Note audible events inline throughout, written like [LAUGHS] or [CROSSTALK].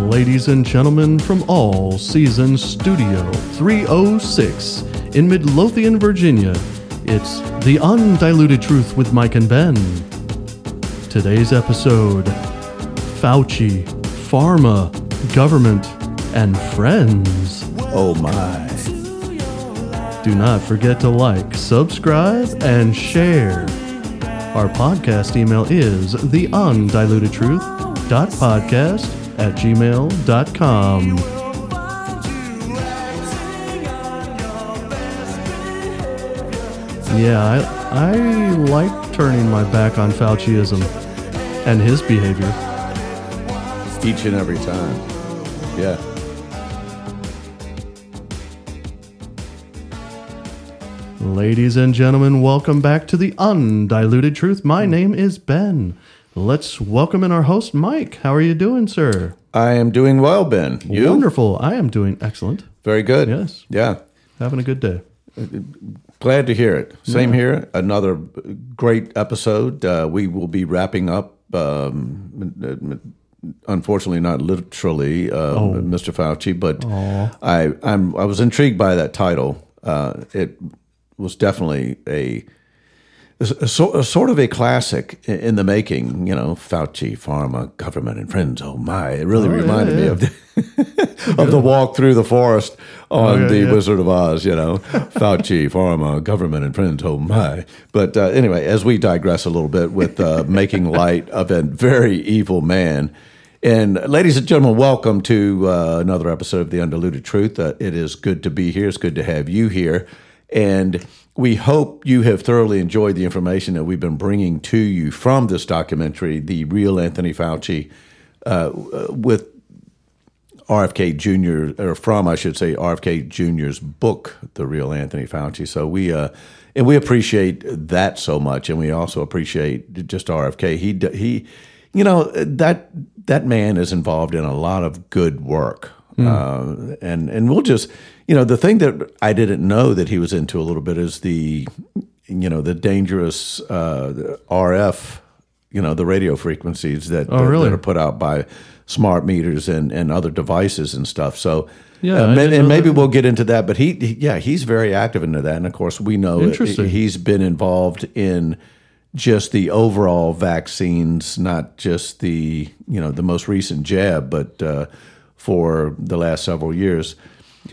Ladies and gentlemen from All Seasons Studio 306 in Midlothian, Virginia, it's The Undiluted Truth with Mike and Ben. Today's episode Fauci, Pharma, Government, and Friends. Oh my. Do not forget to like, subscribe, and share. Our podcast email is the undiluted truth dot podcast at gmail.com. Yeah, I, I like turning my back on Fauciism and his behavior. Each and every time. Yeah. Ladies and gentlemen, welcome back to the Undiluted Truth. My name is Ben. Let's welcome in our host, Mike. How are you doing, sir? I am doing well, Ben. You? Wonderful. I am doing excellent. Very good. Yes. Yeah. Having a good day. Glad to hear it. Same here. Another great episode. Uh, we will be wrapping up. Um, unfortunately, not literally, uh, Mr. Fauci, but I I'm I was intrigued by that title. Uh, it was definitely a, so- a sort of a classic in the making. You know, Fauci, pharma, government, and friends. Oh my! It really reminded me yeah. of the, [LAUGHS] of the walk through the forest on yeah, the yeah. Wizard of Oz. You know, Fauci, [LAUGHS] pharma, government, and friends. Oh my! But uh, anyway, as we digress a little bit with uh, [LAUGHS] making light of a very evil man. And ladies and gentlemen, welcome to uh, another episode of The Undiluted Truth. Uh, it is good to be here. It's good to have you here. And we hope you have thoroughly enjoyed the information that we've been bringing to you from this documentary, The Real Anthony Fauci, uh, with RFK Jr. or from I should say RFK Jr.'s book, The Real Anthony Fauci. So we uh, and we appreciate that so much, and we also appreciate just RFK. He he, you know that that man is involved in a lot of good work, uh, and and we'll just you know the thing that I didn't know that he was into a little bit is the you know the dangerous uh, RF you know the radio frequencies that, that, really? that are put out by smart meters and, and other devices and stuff. So Yeah, uh, I ma- didn't know and maybe we'll get into that. But he, he- yeah, he's very active into that, and of course we know Interesting. he's been involved in just the overall vaccines, not just the you know the most recent jab, but uh, for the last several years.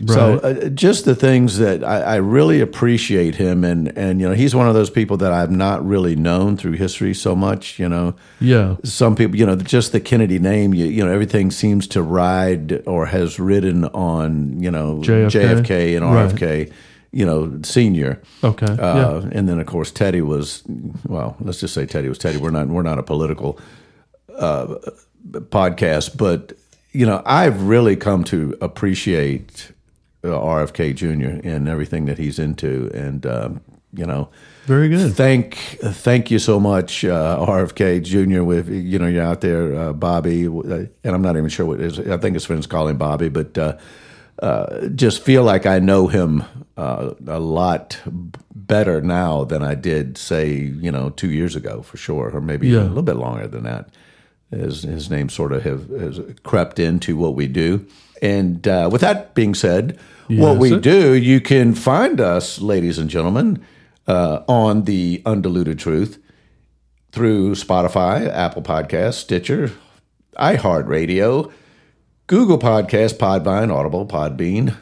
So uh, just the things that I, I really appreciate him, and and you know he's one of those people that I've not really known through history so much. You know, Yeah. some people, you know, just the Kennedy name, you, you know, everything seems to ride or has ridden on, you know, JFK? JFK, and Right. RFK, you know, senior. Okay. Uh, yeah. And then of course Teddy was, well, let's just say Teddy was Teddy. We're not we're not a political uh, podcast, but you know, I've really come to appreciate RFK Jr. and everything that he's into, and um, you know, Very good. Thank, thank you so much, uh, RFK Jr. With you know you're out there, uh, Bobby, uh, and I'm not even sure what it is. I think his friends call him Bobby, but uh, uh, just feel like I know him uh, a lot better now than I did, say, you know, two years ago for sure, or maybe Yeah. a little bit longer than that. His, his name sort of have, has crept into what we do. And uh, with that being said, what we sir. do, you can find us, ladies and gentlemen, uh, on the Undiluted Truth through Spotify, Apple Podcasts, Stitcher, iHeartRadio, Google Podcasts, Podvine, Audible, Podbean,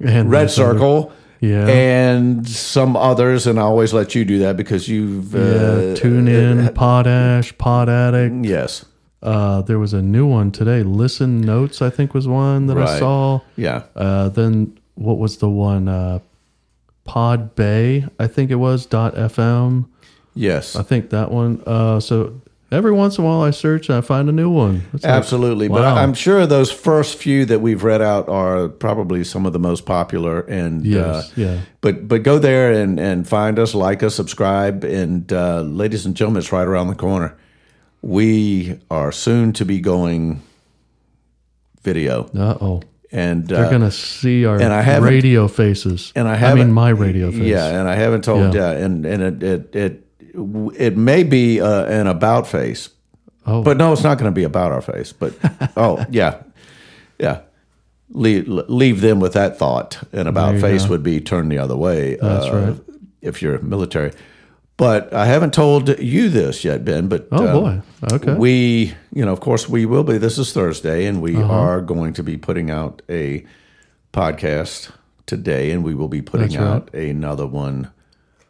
And Red that's other- Circle, Yeah. and some others. And I always let you do that because you've Yeah. uh, Tune in, Podash, Pod Addict. yes, Uh, there was a new one today. Listen Notes, I think, was one that I saw. yeah, Uh, then what was the one? Uh, Pod Bay, I think it was. Dot FM. yes. I think that one. Uh, so every once in a while, I search and I find a new one. It's Absolutely, but wow. I- I'm sure those first few that we've read out are probably some of the most popular. And uh, yeah. but but go there and and find us, like us, subscribe, and uh, ladies and gentlemen, it's right around the corner. We are soon to be going video, Uh oh. and They're uh, gonna see our and I radio faces. and I I haven't mean, my radio face. Yeah, and I haven't told. Yeah. Yeah, and and it it it, it may be uh, an about face. Oh. But no, it's not going to be about our face. But [LAUGHS] oh yeah, yeah. Leave, leave them with that thought, and about face go. would be turn the other way. That's uh, right. If you're military, but I haven't told you this yet, Ben. But Oh, um, boy. Okay. we, you know, of course, we will be. This is Thursday, and we Uh-huh. are going to be putting out a podcast today, and we will be putting That's right. out another one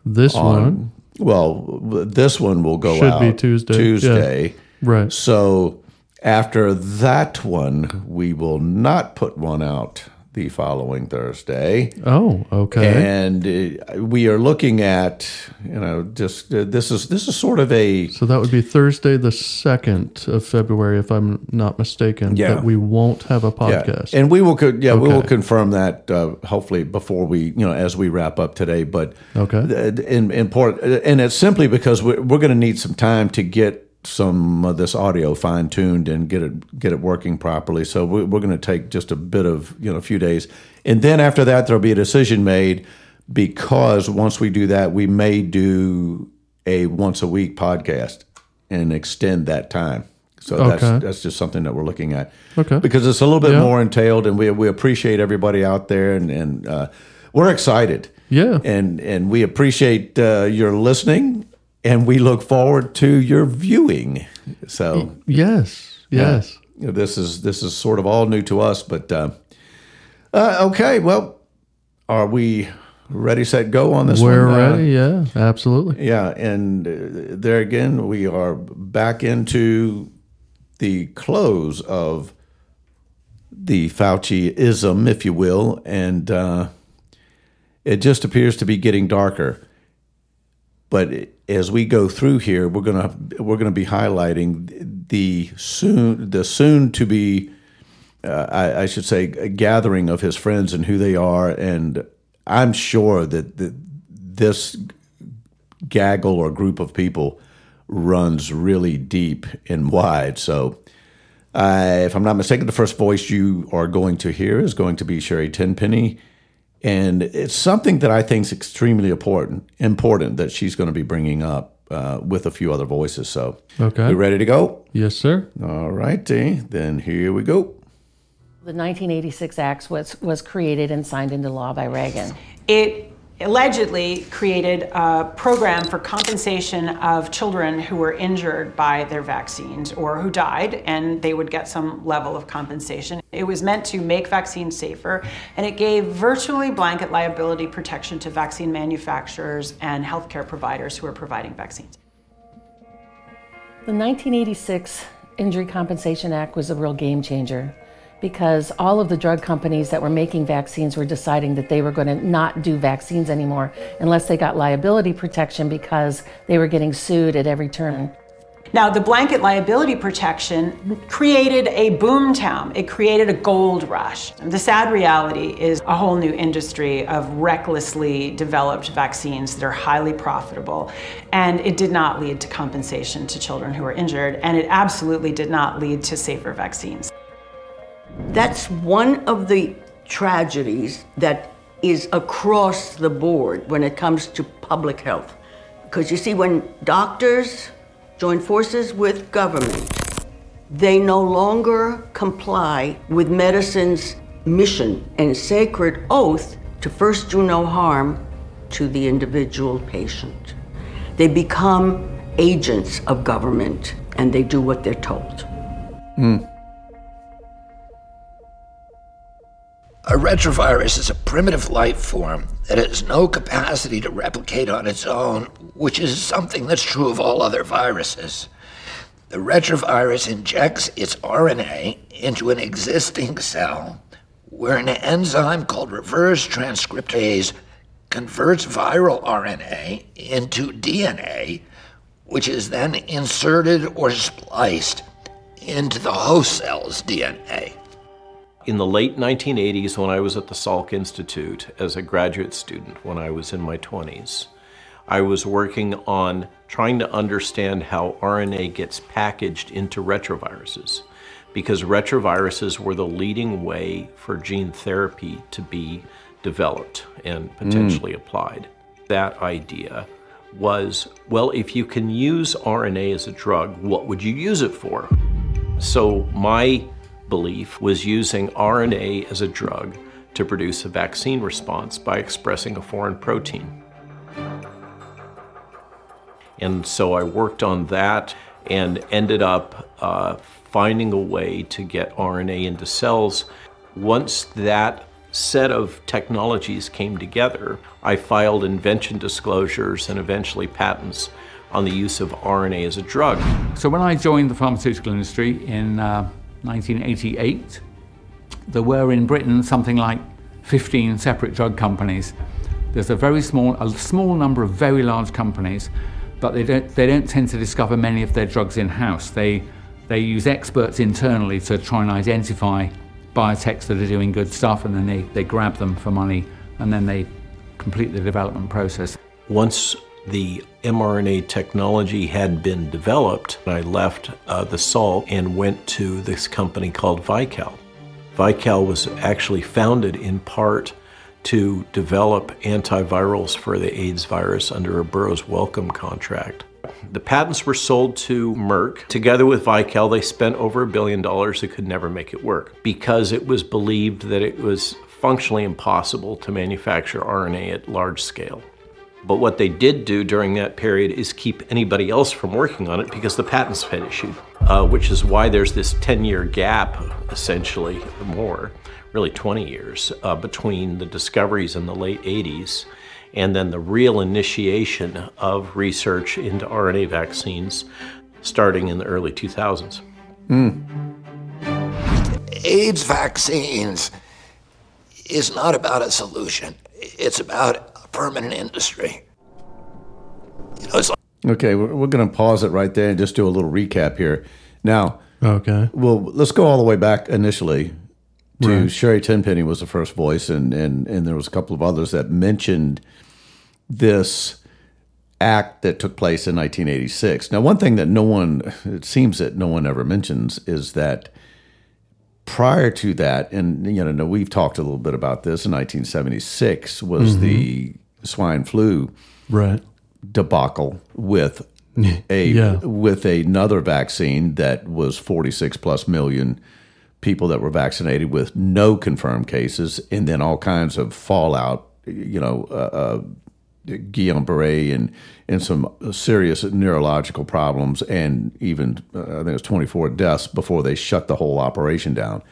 This on. one, Well, this one will go Should out be Tuesday, yeah. Tuesday. right? So after that one, we will not put one out the following Thursday. Oh, okay. And uh, we are looking at, you know, just uh, this is this is sort of a so that would be Thursday, the second of February, if I'm not mistaken. Yeah. That we won't have a yeah, podcast. and we will co- yeah we will confirm that uh, hopefully before we you know as we wrap up today. But Okay. th- in important, and it's simply because we're, we're going to need some time to get some of this audio fine tuned and get it get it working properly. So we, we're going to take just a bit of you know a few days, and then after that there'll be a decision made because once we do that, we may do a once a week podcast and extend that time. So Okay. that's that's just something that we're looking at. Okay. Because it's a little bit Yeah. more entailed, and we we appreciate everybody out there, and and uh, we're excited yeah. and and we appreciate uh, your listening, and we look forward to your viewing. So yes. Yes. yeah, this is this is sort of all new to us, but uh, uh, okay. Well, are we ready, set, go on this We're one? Uh, ready. Yeah. Absolutely. yeah, and uh, there again, we are back into the close of the Fauci-ism, if you will, and uh, it just appears to be getting darker. But as we go through here, we're gonna we're gonna be highlighting the soon the soon to be, uh, I, I should say, gathering of his friends and who they are, and I'm sure that, that this gaggle or group of people runs really deep and wide. So, uh, if I'm not mistaken, the first voice you are going to hear is going to be Sherry Tenpenny, and it's something that I think is extremely important. Important that she's going to be bringing up uh, with a few other voices. So, Okay. we ready to go? Yes, sir. All righty, then here we go. The 1986 Act was, was created and signed into law by Reagan. It allegedly created a program for compensation of children who were injured by their vaccines or who died, and they would get some level of compensation. It was meant to make vaccines safer, and it gave virtually blanket liability protection to vaccine manufacturers and healthcare providers who are providing vaccines. The 1986 Injury Compensation Act was a real game changer because all of the drug companies that were making vaccines were deciding that they were going to not do vaccines anymore unless they got liability protection because they were getting sued at every turn. Now, the blanket liability protection created a boom town. It created a gold rush. The sad reality is a whole new industry of recklessly developed vaccines that are highly profitable. And it did not lead to compensation to children who were injured, and it absolutely did not lead to safer vaccines. That's one of the tragedies that is across the board when it comes to public health. Because you see, when doctors join forces with government, they no longer comply with medicine's mission and sacred oath to first do no harm to the individual patient. They become agents of government and they do what they're told. Hmm. A retrovirus is a primitive life form that has no capacity to replicate on its own, which is something that's true of all other viruses. The retrovirus injects its RNA into an existing cell where an enzyme called reverse transcriptase converts viral RNA into DNA, which is then inserted or spliced into the host cell's DNA. In the late 1980s when I was at the Salk Institute as a graduate student when I was in my 20s. I was working on trying to understand how RNA gets packaged into retroviruses because retroviruses were the leading way for gene therapy to be developed and mm. potentially applied. That idea was well, if you can use RNA as a drug, what would you use it for? So, my belief was using RNA as a drug to produce a vaccine response by expressing a foreign protein. And so I worked on that and ended up uh, finding a way to get RNA into cells. Once that set of technologies came together, I filed invention disclosures and eventually patents on the use of RNA as a drug. So when I joined the pharmaceutical industry in uh, 1988, there were in Britain something like 15 separate drug companies. There's a very small, a small number of very large companies, but they don't, they don't tend to discover many of their drugs in-house. They, they use experts internally to try and identify biotechs that are doing good stuff, and then they, they grab them for money, and then they complete the development process. Once the mRNA technology had been developed, I left uh, the Salk and went to this company called Vical. Vical was actually founded in part to develop antivirals for the AIDS virus under a Burroughs Wellcome contract. The patents were sold to Merck. Together with Vical, they spent over a billion dollars. They could never make it work because it was believed that it was functionally impossible to manufacture RNA at large scale. But what they did do during that period is keep anybody else from working on it because the patents had issued, uh, which is why there's this 10 year gap, essentially, or more, really 20 years, uh, between the discoveries in the late 80s and then the real initiation of research into RNA vaccines starting in the early 2000s. AIDS vaccines is not about a solution, it's about a permanent industry. You know, it's like Okay, we're, we're going to pause it right there and just do a little recap here. Now, Okay. well, let's go all the way back initially to Right. Sherry Tenpenny was the first voice, and, and, and there was a couple of others that mentioned this act that took place in 1986. Now, one thing that no one, it seems that no one ever mentions is that prior to that, and you know, we've talked a little bit about this in 1976 was the swine flu Right. debacle with a Yeah. with another vaccine that was 46 plus million people that were vaccinated with no confirmed cases and then all kinds of fallout you know uh, uh, Guillain-Barré and and some serious neurological problems and even uh, I think it was 24 deaths before they shut the whole operation down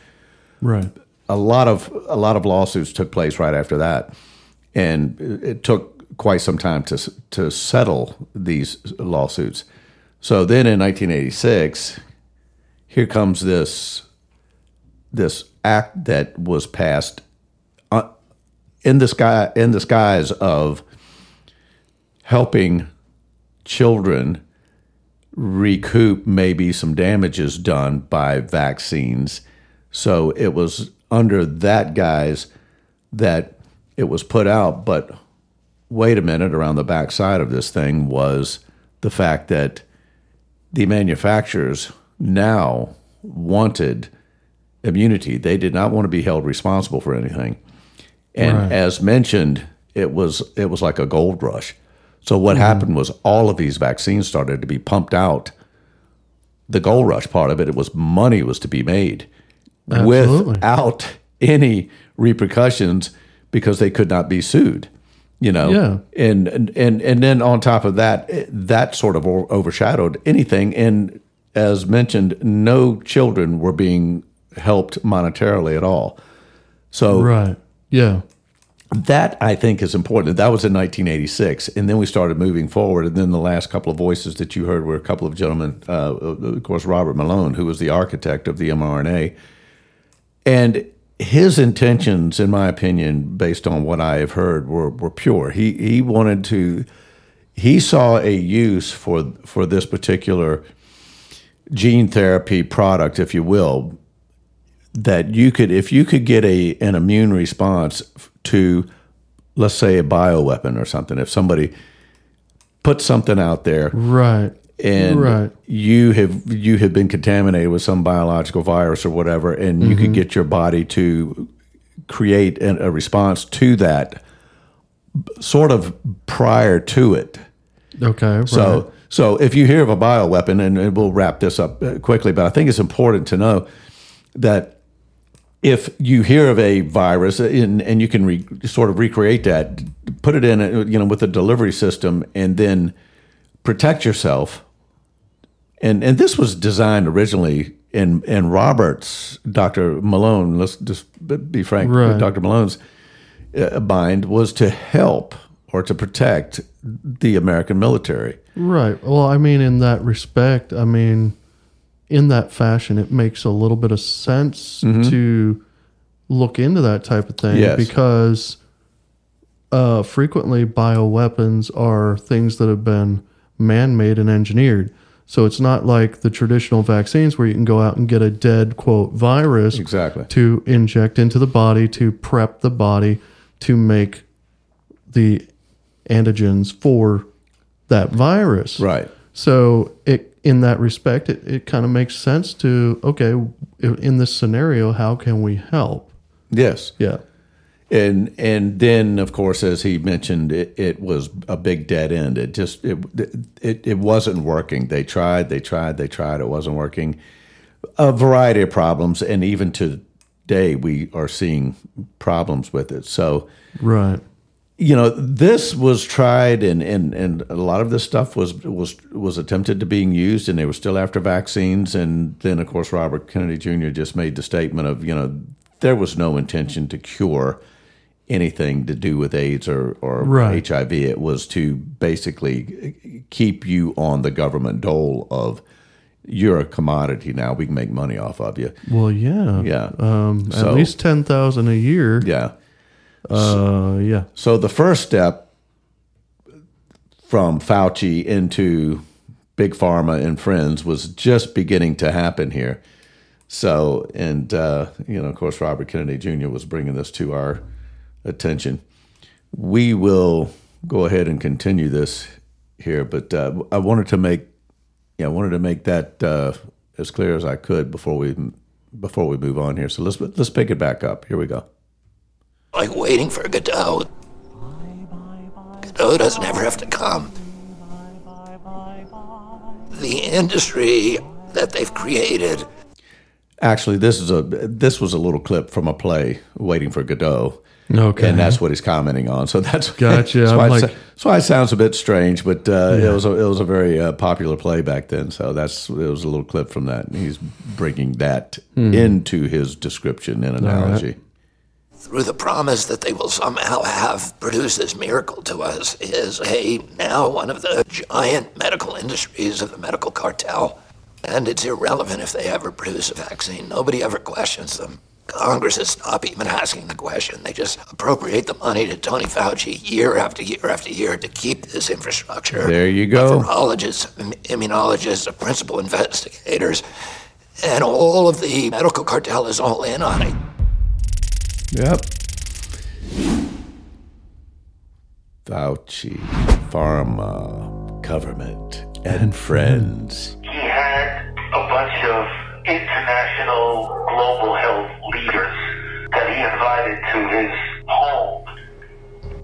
Right. a lot of a lot of lawsuits took place right after that, and it it took quite some time to to settle these lawsuits. So then, in 1986, here comes this this act that was passed uh, in the sky in the skies of helping children recoup maybe some damages done by vaccines. So it was under that guise that it was put out. But wait a minute, around the backside of this thing was the fact that the manufacturers now wanted immunity. They did not want to be held responsible for anything. And Right. as mentioned, it was it was like a gold rush. So what mm-hmm. happened was all of these vaccines started to be pumped out. The gold rush part of it, it was money was to be made Absolutely. without any repercussions because they could not be sued. You know, Yeah. and and and and then on top of that, that sort of overshadowed anything. And as mentioned, no children were being helped monetarily at all. So Right. Yeah. That I think is important. That was in 1986, and then we started moving forward. And then the last couple of voices that you heard were a couple of gentlemen, uh, of course, Robert Malone, who was the architect of the mRNA, and his intentions, in my opinion, based on what I have heard, were were pure. He he wanted to, he saw a use for for this particular gene therapy product, if you will, that you could if you could get a an immune response to let's say a bioweapon or something if somebody put something out there Right. and Right. you have you have been contaminated with some biological virus or whatever and you could get your body to create an, a response to that sort of prior to it Okay. Right. So, so if you hear of a bioweapon, and, and we'll wrap this up uh, quickly, but I think it's important to know that if you hear of a virus and, and you can re, sort of recreate that, put it in, a, you know, with a delivery system, and then protect yourself. And and this was designed originally in in Roberts, Doctor Malone. Let's just be frank. Right. Doctor Malone's uh, mind was to help or to protect the American military. Right. Well, I mean, in that respect, I mean, in that fashion, it makes a little bit of sense to look into that type of thing Yes. because uh, frequently bioweapons are things that have been man made and engineered. So it's not like the traditional vaccines where you can go out and get a dead, quote, virus Exactly. to inject into the body to prep the body to make the antigens for that virus. Right. So it in that respect, it, it kind of makes sense to okay, in this scenario, how can we help? Yes. Yeah. and and then of course as he mentioned it, it was a big dead end it just it, it it wasn't working they tried they tried they tried it wasn't working a variety of problems and even today we are seeing problems with it so Right. You know this was tried and and and a lot of this stuff was was was attempted to being used and they were still after vaccines and then of course Robert Kennedy Jr. just made the statement of you know there was no intention to cure anything to do with AIDS or or Right. HIV it was to basically keep you on the government dole of you're a commodity now we can make money off of you Well, yeah. yeah Um, So- at least ten thousand a year. yeah Uh, yeah. So the first step from Fauci into Big Pharma and friends was just beginning to happen here. So, and, uh, you know, of course, Robert Kennedy Jr. was bringing this to our attention. We will go ahead and continue this here, but uh, I wanted to make, yeah, I wanted to make that uh, as clear as I could before we before we move on here. So let's let's pick it back up. Here we go. Like waiting for Godot. Godot doesn't ever have to come. The industry that they've created Actually, this is a this was a little clip from a play, Waiting for Godot. Okay. and that's what he's commenting on. So that's Gotcha. That's why, I'm it, like- that's why it sounds a bit strange, but uh, it was a, it was a very uh, popular play back then. So that's it was a little clip from that. And he's bringing that into his description and analogy. Through the promise that they will somehow have produced this miracle to us is a now one of the giant medical industries of the medical cartel. And it's irrelevant if they ever produce a vaccine. Nobody ever questions them. Congress has stopped even asking the question. They just appropriate the money to Tony Fauci year after year after year to keep this infrastructure. There you go. Virologists, immunologists, principal investigators, and all of the medical cartel is all in on it. Yep. Fauci, pharma, government, and friends. he had a bunch of international global health leaders that he invited to his home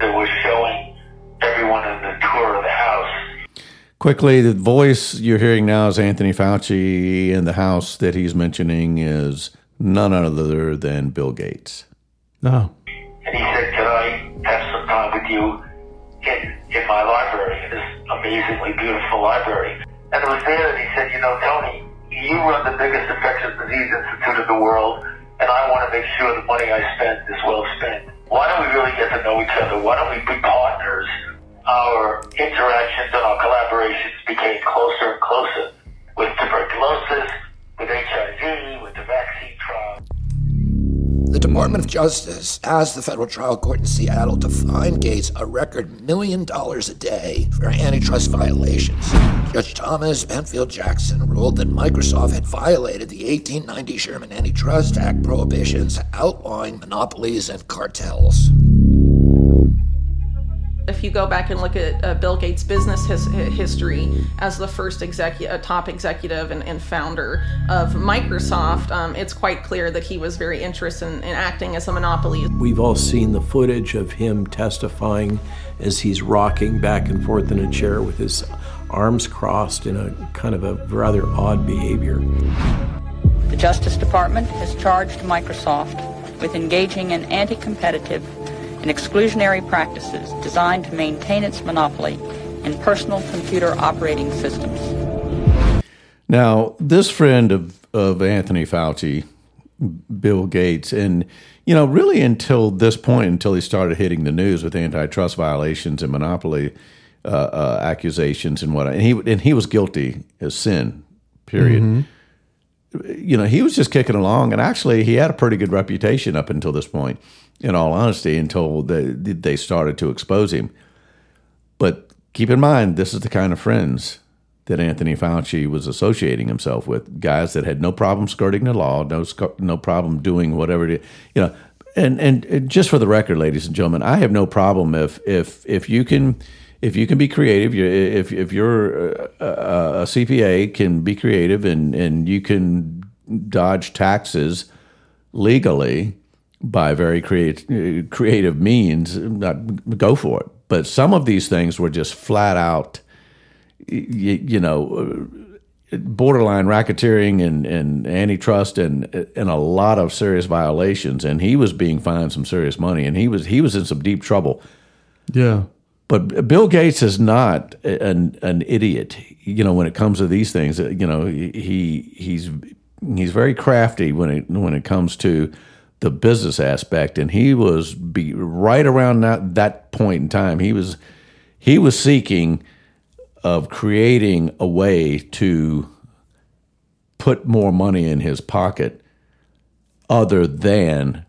that was showing everyone in the tour of the house. Quickly, the voice you're hearing now is Anthony Fauci, and the house that he's mentioning is none other than Bill Gates. No. And he said, Can I have some time with you in, in my library, in this amazingly beautiful library? And it was there that he said, You know, Tony, you run the biggest infectious disease institute in the world, and I want to make sure the money I spend is well spent. Why don't we really get to know each other? Why don't we be partners? Our interactions and our collaborations became closer and closer with tuberculosis, with HIV, with the vaccine. The Department of Justice asked the federal trial court in Seattle to fine Gates a record million dollars a day for antitrust violations. Judge Thomas Penfield Jackson ruled that Microsoft had violated the 1890 Sherman Antitrust Act prohibitions outlawing monopolies and cartels. If if you go back and look at uh, Bill Gates' business his, history as the first execu- top executive and, and, founder of Microsoft, um, it's quite clear that he was very interested in, in acting as a monopoly. We've all seen the footage of him testifying as he's rocking back and forth in a chair with his arms crossed in a kind of a rather odd behavior. The Justice Department has charged Microsoft with engaging in anti competitive and exclusionary practices designed to maintain its monopoly in personal computer operating systems. Now, this friend of, of Anthony Fauci, Bill Gates, and you know, really until this point, until he started hitting the news with antitrust violations and monopoly uh, uh, accusations and what, and he and he was guilty as sin. Period. Mm-hmm. You know, he was just kicking along, and actually, he had a pretty good reputation up until this point. In all honesty, until they they started to expose him. But keep in mind, this is the kind of friends that Anthony Fauci was associating himself with guys that had no problem skirting the law, no no problem doing whatever it is, you know. And and just for the record, ladies and gentlemen, I have no problem if if if you can if you can be creative, if if you're uh, uh, a, a CPA can be creative and and you can dodge taxes legally by very creative creative means, go for it. But some of these things were just flat out you, you know, uh, borderline racketeering and, and antitrust and and a lot of serious violations. And he was being fined some serious money, and he was he was in some deep trouble. Yeah. But Bill Gates is not an an idiot. You know, when it comes to these things, uh, you know, he he's he's very crafty when it when it comes to the business aspect, and he was be right around that that point in time. He was he was seeking of creating a way to put more money in his pocket other than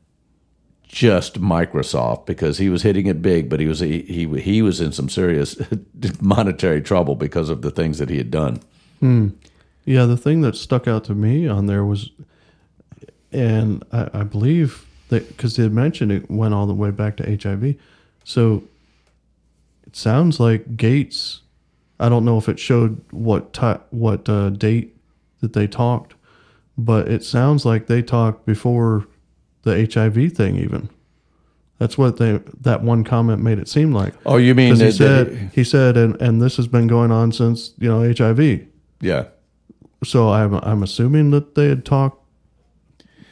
just Microsoft because he was hitting it big, but he was he he, he was in some serious [LAUGHS] monetary trouble because of the things that he had done. Hmm. Yeah, the thing that stuck out to me on there was, and I, I believe that because they had mentioned it went all the way back to HIV, so it sounds like Gates I don't know if it showed what what uh, date that they talked, but it sounds like they talked before the HIV thing even. That's what they that one comment made it seem like. Oh, you mean he said he said and and this has been going on since you know HIV. Yeah. So I'm I'm assuming that they had talked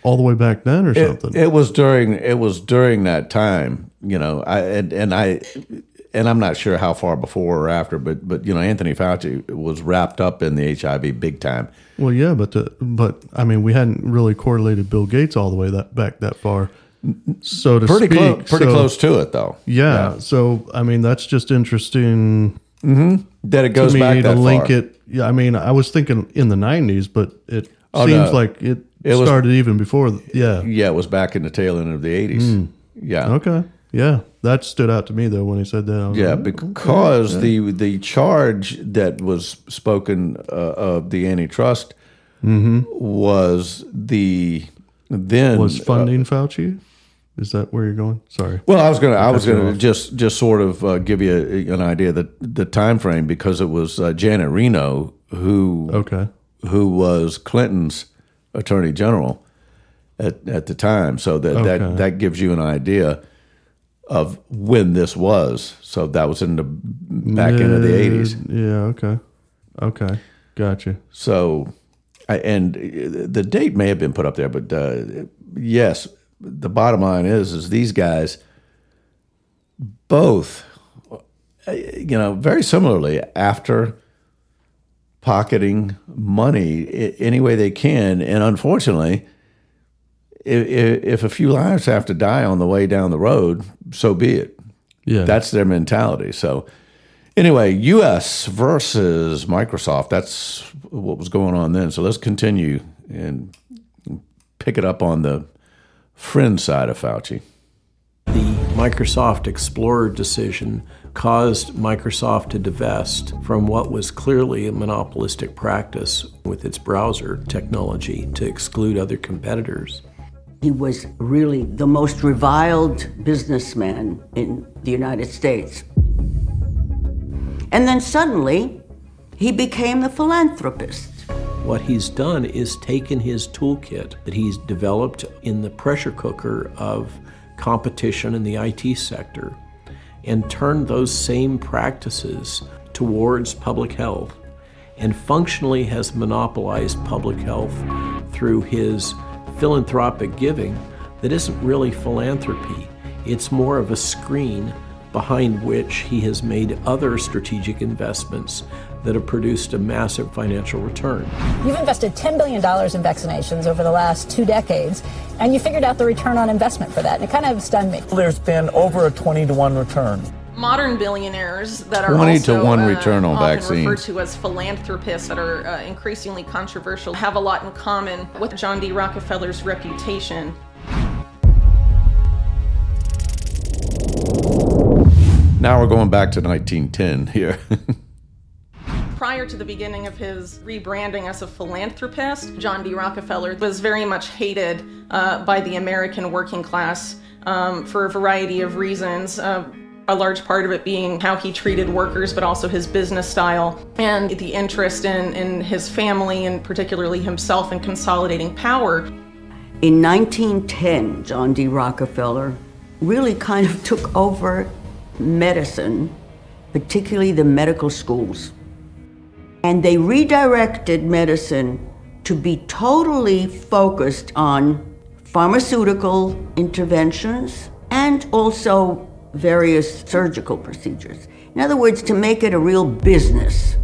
all the way back then or something. It, it was during it was during that time, you know. I and, and I and I'm not sure how far before or after, but but you know Anthony Fauci was wrapped up in the HIV big time. Well, yeah, but the, but I mean we hadn't really correlated Bill Gates all the way that back that far, so to pretty speak. Close, pretty so, close to it though. Yeah, yeah, So I mean that's just interesting. Mm-hmm. That it goes to me back to link far. it. Yeah, I mean I was thinking in the '90s, but it oh, seems no. like it, it started was, even before. Yeah, yeah, it was back in the tail end of the '80s. Mm. Yeah. Okay. Yeah, that stood out to me though when he said that. Yeah, like, because okay. the the charge that was spoken uh, of the antitrust mm-hmm. was the then was funding uh, Fauci. Is that where you're going? Sorry. Well, I was gonna I was gonna just just sort of uh, give you a, an idea that the time frame because it was uh, Janet Reno who okay who was Clinton's attorney general at at the time, so that okay. that that gives you an idea of when this was. So that was in the back end of the eighties. Yeah. Okay. Okay. Gotcha. So, I, and the date may have been put up there, but uh, yes, the bottom line is is these guys both, uh, you know, very similarly after pocketing money any way they can, and unfortunately if, if a few lives have to die on the way down the road, so be it. Yeah, that's their mentality. So, anyway, U.S. versus Microsoft. That's what was going on then. So let's continue and pick it up on the friend side of Fauci. The Microsoft Explorer decision caused Microsoft to divest from what was clearly a monopolistic practice with its browser technology to exclude other competitors. He was really the most reviled businessman in the United States. And then suddenly, he became the philanthropist. What he's done is taken his toolkit that he's developed in the pressure cooker of competition in the IT sector and turned those same practices towards public health and functionally has monopolized public health through his philanthropic giving that isn't really philanthropy. It's more of a screen behind which he has made other strategic investments that have produced a massive financial return. You've invested $10 billion in vaccinations over the last two decades, and you figured out the return on investment for that. And it kind of stunned me. There's been over a 20 to 1 return. Modern billionaires that are 20 also, to 1 uh, return on often vaccines. referred to as philanthropists that are uh, increasingly controversial have a lot in common with John D. Rockefeller's reputation. Now we're going back to 1910 here. [LAUGHS] Prior to the beginning of his rebranding as a philanthropist, John D. Rockefeller was very much hated uh, by the American working class um, for a variety of reasons. Uh, a large part of it being how he treated workers, but also his business style and the interest in, in his family and particularly himself in consolidating power. In 1910, John D. Rockefeller really kind of took over medicine, particularly the medical schools. And they redirected medicine to be totally focused on pharmaceutical interventions and also various surgical procedures. In other words, to make it a real business.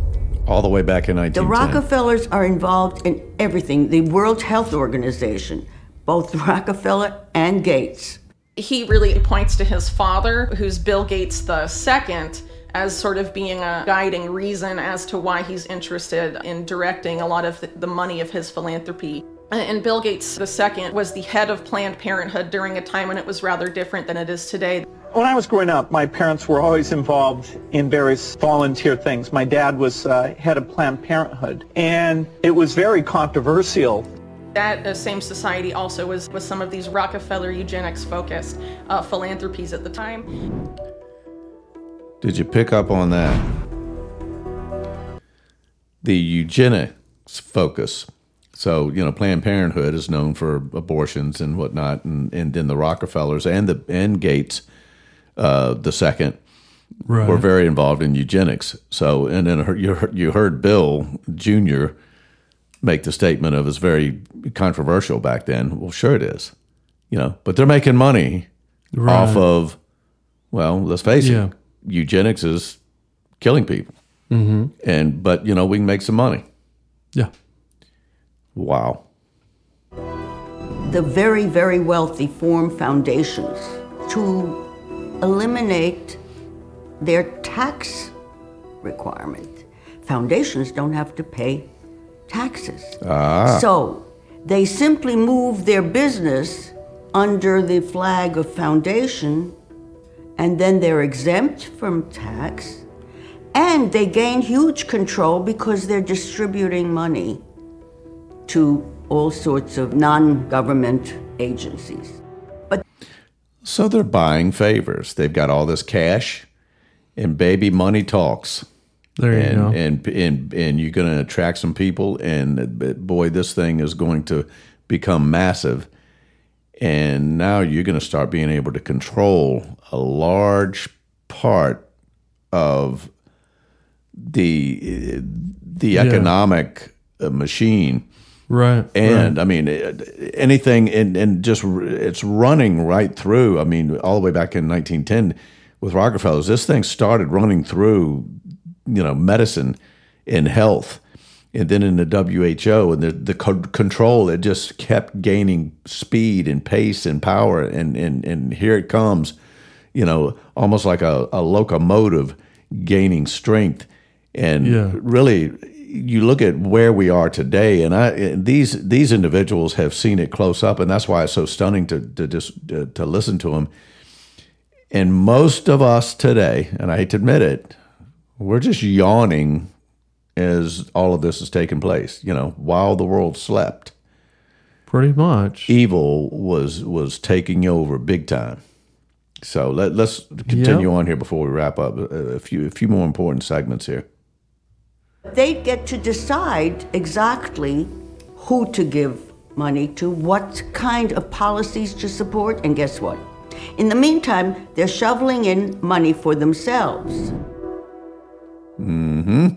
All the way back in The Rockefellers are involved in everything. The World Health Organization, both [LAUGHS] Rockefeller and Gates. He really points to his father, who's Bill Gates the second, as sort of being a guiding reason as to why he's interested in directing a lot of the, the money of his philanthropy. And Bill Gates II was the head of Planned Parenthood during a time when it was rather different than it is today. When I was growing up, my parents were always involved in various volunteer things. My dad was uh, head of Planned Parenthood, and it was very controversial. That uh, same society also was, was some of these Rockefeller eugenics focused uh, philanthropies at the time. Did you pick up on that? The eugenics focus. So, you know, Planned Parenthood is known for abortions and whatnot, and, and then the Rockefellers and the and Gates, uh, the second, Right. were very involved in eugenics. So, and then you heard, you heard Bill Jr. make the statement of it's very controversial back then. Well, sure it is, you know, but they're making money Right. off of, well, let's face Yeah. it, eugenics is killing people. Mm-hmm. And but you know we can make some money. Yeah. Wow. The very, very wealthy form foundations to eliminate their tax requirement. Foundations don't have to pay taxes. Ah. So they simply move their business under the flag of foundation, and then they're exempt from tax, and they gain huge control because they're distributing money to all sorts of non government agencies. So they're buying favors. They've got all this cash, and baby money talks. There you and, go. And and and you're going to attract some people, and boy, this thing is going to become massive. And now you're going to start being able to control a large part of the the economic uh, machine. Right. And right. I mean, anything, and, and just it's running right through. I mean, all the way back in 1910 with Rockefellers, this thing started running through, you know, medicine and health. And then in the WHO and the, the co- control, it just kept gaining speed and pace and power. And, and, and here it comes, you know, almost like a, a locomotive gaining strength. And Yeah. really, you look at where we are today, and I these these individuals have seen it close up, and that's why it's so stunning to to just to, to listen to them. And most of us today, and I hate to admit it, we're just yawning as all of this is taking place. You know, while the world slept, Pretty much. evil was was taking over big time. So let, let's continue on here before we wrap up. A, a few a few more important segments here. But they get to decide exactly who to give money to, what kind of policies to support, and guess what? In the meantime, they're shoveling in money for themselves. Mm-hmm.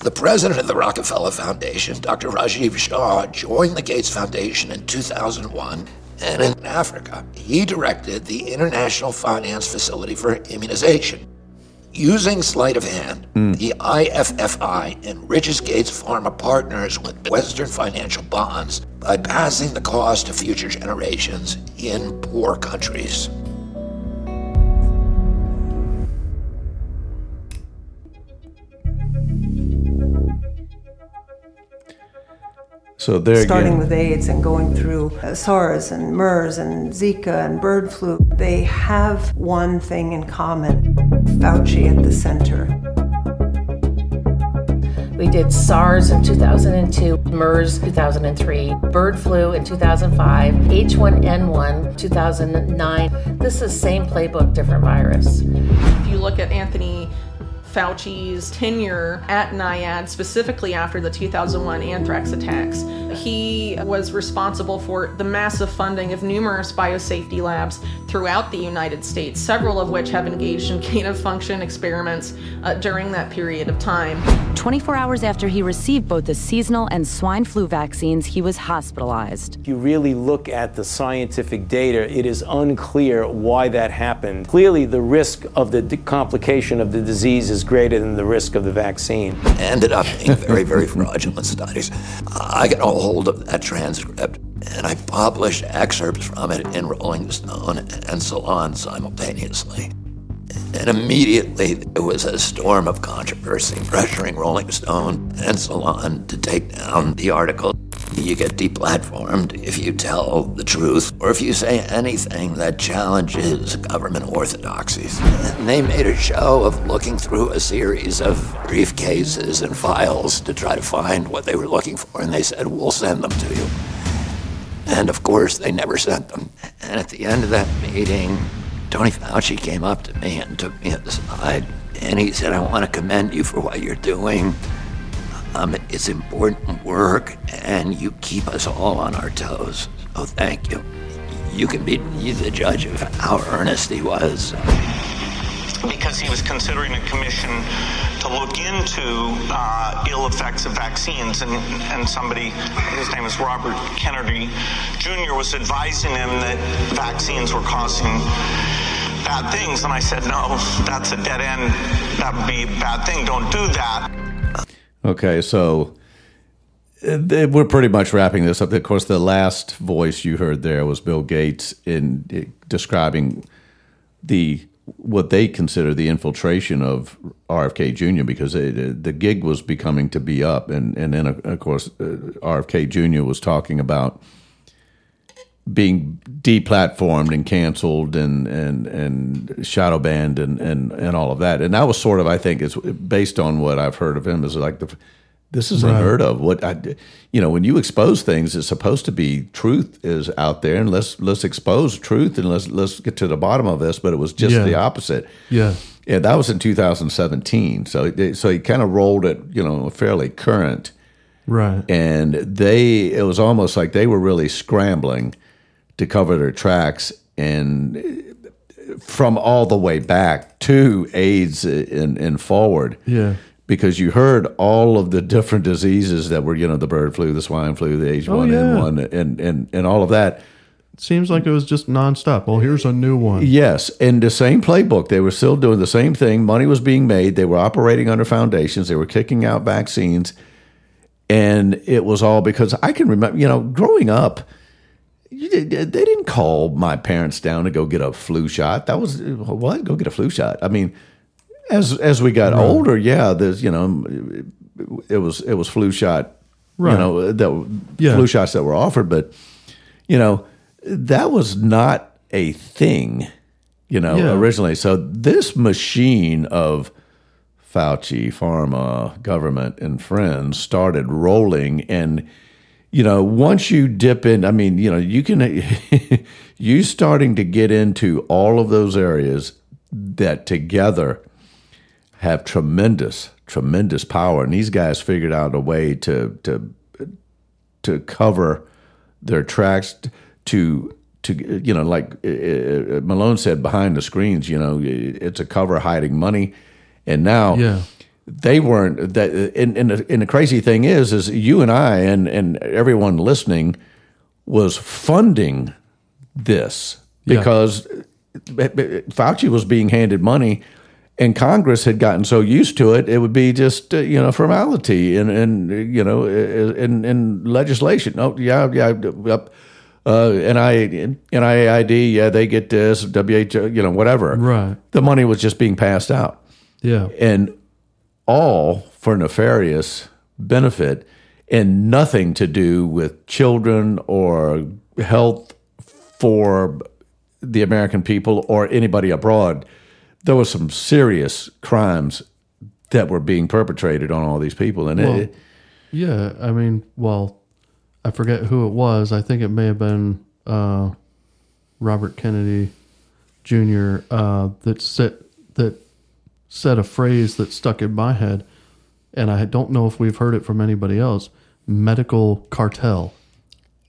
The president of the Rockefeller Foundation, Dr. Rajiv Shah, joined the Gates Foundation in 2001, and in Africa, he directed the International Finance Facility for Immunization. Using sleight of hand, the IFFI enriches Gates Pharma partners with Western financial bonds by passing the cost to future generations in poor countries. So there Starting again, with AIDS and going through uh, SARS and MERS and Zika and bird flu, they have one thing in common Fauci at the center. We did SARS in 2002, MERS 2003, bird flu in 2005, H1N1 2009. This is same playbook, different virus. If you look at Anthony Fauci's tenure at NIAID, specifically after the 2001 anthrax attacks, he was responsible for the massive funding of numerous biosafety labs throughout the United States, several of which have engaged in gain of function experiments uh, during that period of time. 24 hours after he received both the seasonal and swine flu vaccines, he was hospitalized. If you really look at the scientific data, it is unclear why that happened. Clearly, the risk of the d- complication of the disease is greater than the risk of the vaccine. ended up being very, very [LAUGHS] fraudulent studies. I got a hold of that transcript and I published excerpts from it in Rolling Stone and Salon simultaneously. And immediately there was a storm of controversy pressuring Rolling Stone and Salon to take down the article. You get deplatformed if you tell the truth or if you say anything that challenges government orthodoxies. And they made a show of looking through a series of briefcases and files to try to find what they were looking for, and they said, We'll send them to you. And of course, they never sent them. And at the end of that meeting, Tony Fauci came up to me and took me aside, and he said, I want to commend you for what you're doing. Um, it's important work, and you keep us all on our toes. So thank you. You can be the judge of how earnest he was. Because he was considering a commission to look into uh, ill effects of vaccines. And, and somebody, his name is Robert Kennedy Jr., was advising him that vaccines were causing bad things. And I said, no, that's a dead end. That would be a bad thing. Don't do that. Okay, so uh, we're pretty much wrapping this up. Of course, the last voice you heard there was Bill Gates in uh, describing the what they consider the infiltration of RFK Jr. because it, the gig was becoming to be up, and and then of course uh, RFK Jr. was talking about being deplatformed and canceled and and and shadow banned and and and all of that. And that was sort of I think is based on what I've heard of him is like the this is Right. unheard of. What I you know when you expose things, it's supposed to be truth is out there, and let's let's expose truth and let's let's get to the bottom of this. But it was just Yeah. the opposite. Yeah. Yeah, that was in 2017. So it- so he kind of rolled it, you know, fairly current. Right. And they it was almost like they were really scrambling to cover their tracks and from all the way back to AIDS and, and forward. Yeah. Because you heard all of the different diseases that were, you know, the bird flu, the swine flu, the H1N1, and, and, and all of that. Seems like it was just nonstop. Well, here's a new one. Yes, and the same playbook. They were still doing the same thing. Money was being made. They were operating under foundations. They were kicking out vaccines, and it was all because I can remember. You know, growing up, did, they didn't call my parents down to go get a flu shot. That was what go get a flu shot. I mean, as as we got Right. older, yeah, there's you know, it was it was flu shot. Right. You know, that Yeah. flu shots that were offered, but you know, that was not a thing, you know, Yeah. originally. So this machine of Fauci, pharma, government, and friends started rolling, and you know, once you dip in, I mean, you know, you can, [LAUGHS] you starting to get into all of those areas that together have tremendous, tremendous power. And these guys figured out a way to, to, to cover their tracks to, to, you know, like uh, Malone said, behind the screens, you know, it's a cover hiding money. And now, Yeah. they weren't that and, and, the, and the crazy thing is is you and i and, and everyone listening was funding this Yeah. because fauci was being handed money and congress had gotten so used to it it would be just uh, you know formality and and you know in in legislation oh yeah yeah yep uh, NI, NIAID, yeah, they get this, WHO, you know, whatever. Right. The money was just being passed out Yeah. and all for nefarious benefit and nothing to do with children or health for the American people or anybody abroad. There were some serious crimes that were being perpetrated on all these people, and Well, it, yeah, I mean, well, I forget who it was. I think it may have been uh, Robert Kennedy Jr. Uh, that said that said a phrase that stuck in my head, and I don't know if we've heard it from anybody else. Medical cartel.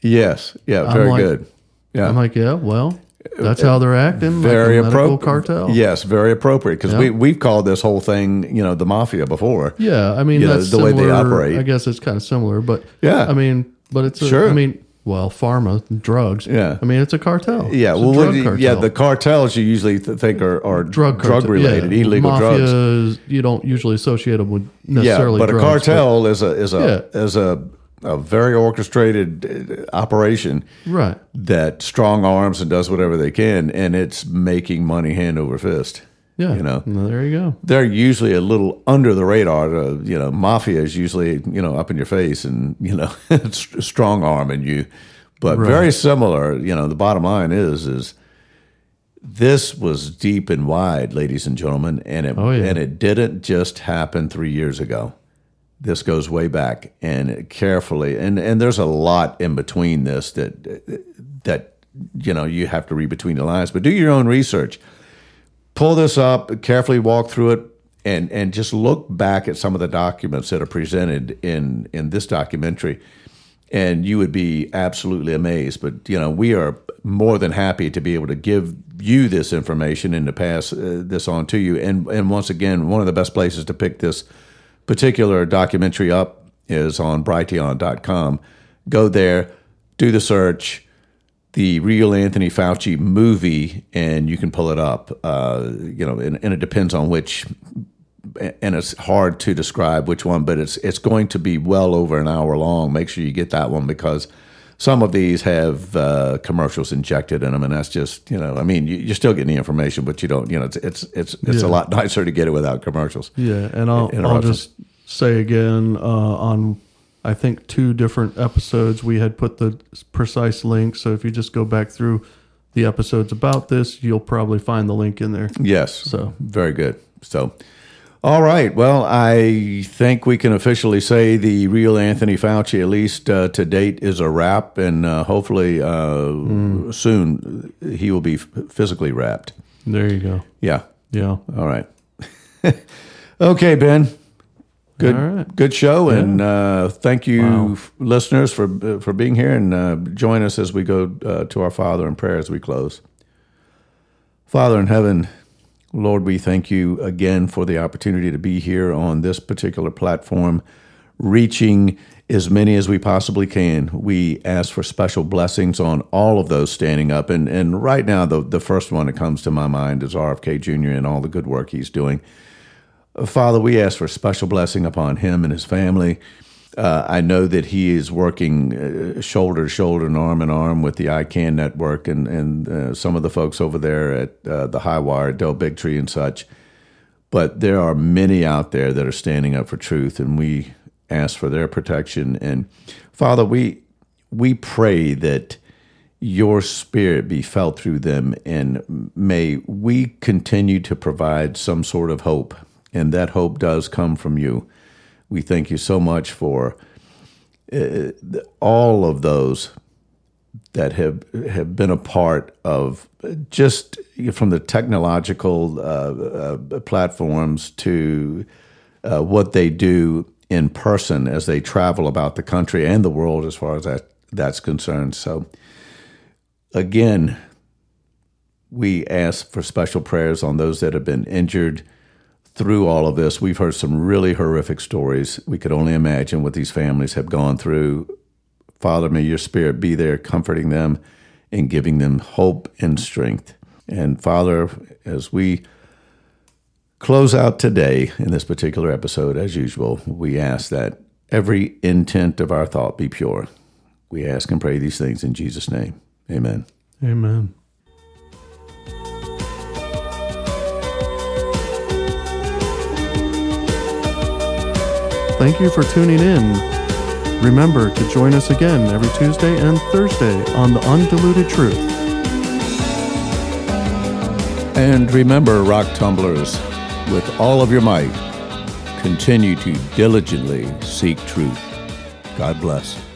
yes, yeah, I'm very like- good. Yeah, I'm like, yeah, well, that's how they're acting. very like appropriate. cartel. Yes, very appropriate because Yeah. we we've called this whole thing, you know, the mafia before. Yeah, I mean You know, that's the way they similar- operate. I guess it's kind of similar, but Yeah. I mean, but it's a, Sure. I mean, well, pharma drugs. Yeah. I mean it's a cartel. Yeah, It's a well, you- cartel. yeah, the cartels you usually think are, are drug drug cartel. related, yeah. illegal Mafia drugs. Is, you don't usually associate them with necessarily. Yeah, but a drugs, cartel is a is a Yeah. is a a very orchestrated uh, operation Right. that strong arms and does whatever they can, and it's making money hand over fist. Yeah, you know. Well, there you go. They're usually a little under the radar. Uh, you know, mafia is usually you know up in your face and you know [LAUGHS] strong arming you, but Right. very similar. You know, the bottom line is is this was deep and wide, ladies and gentlemen, and it Oh, yeah. and it didn't just happen three years ago. This goes way back, and carefully, and and there's a lot in between this that that you know you have to read between the lines. But do your own research. Pull this up, carefully walk through it, and and just look back at some of the documents that are presented in in this documentary and you would be absolutely amazed. But you know, we are more than happy to be able to give you this information and to pass uh, this on to you. And and once again, one of the best places to pick this particular documentary up is on Brighteon.com. Go there, do the search, the real Anthony Fauci movie, and you can pull it up. Uh, you know, and, and it depends on which and it's hard to describe which one, but it's it's going to be well over an hour long. Make sure you get that one because some of these have uh, commercials injected in them, and that's just you know, I mean, you, you're still getting the information, but you don't, you know, it's it's it's it's Yeah. a lot nicer to get it without commercials. Yeah, and I'll, I'll just say again uh, on I think two different episodes we had put the precise link. So if you just go back through the episodes about this, you'll probably find the link in there. Yes. So very good. So, all right. Well, I think we can officially say the real Anthony Fauci, at least uh, to date, is a wrap, and uh, hopefully uh, soon he will be physically wrapped. There you go. Yeah. Yeah. All right. [LAUGHS] okay, Ben. Good, right. good show, Yeah. and uh, thank you, Wow. f- listeners, for uh, for being here, and uh, join us as we go uh, to our Father in prayer as we close. Father in heaven, Lord, we thank you again for the opportunity to be here on this particular platform, reaching as many as we possibly can. We ask for special blessings on all of those standing up. And, and right now, the, the first one that comes to my mind is RFK Jr. and all the good work he's doing. Father, we ask for special blessing upon him and his family. Uh, I know that he is working uh, shoulder to shoulder and arm in arm with the ICAN network and, and uh, some of the folks over there at uh, the High Wire, Del Bigtree, and such. But there are many out there that are standing up for truth, and we ask for their protection. And Father, we we pray that your spirit be felt through them, and may we continue to provide some sort of hope, and that hope does come from you. We thank you so much for uh, all of those that have have been a part of just from the technological uh, uh, platforms to uh, what they do in person as they travel about the country and the world, as far as that that's concerned. So, again, we ask for special prayers on those that have been injured through all of this. We've heard some really horrific stories. We could only imagine what these families have gone through. Father, may your spirit be there, comforting them and giving them hope and strength. And Father, as we close out today in this particular episode, as usual, we ask that every intent of our thought be pure. We ask and pray these things in Jesus' name. Amen. Amen. Thank you for tuning in. Remember to join us again every Tuesday and Thursday on The Undiluted Truth. And remember, rock tumblers, with all of your might, continue to diligently seek truth. God bless.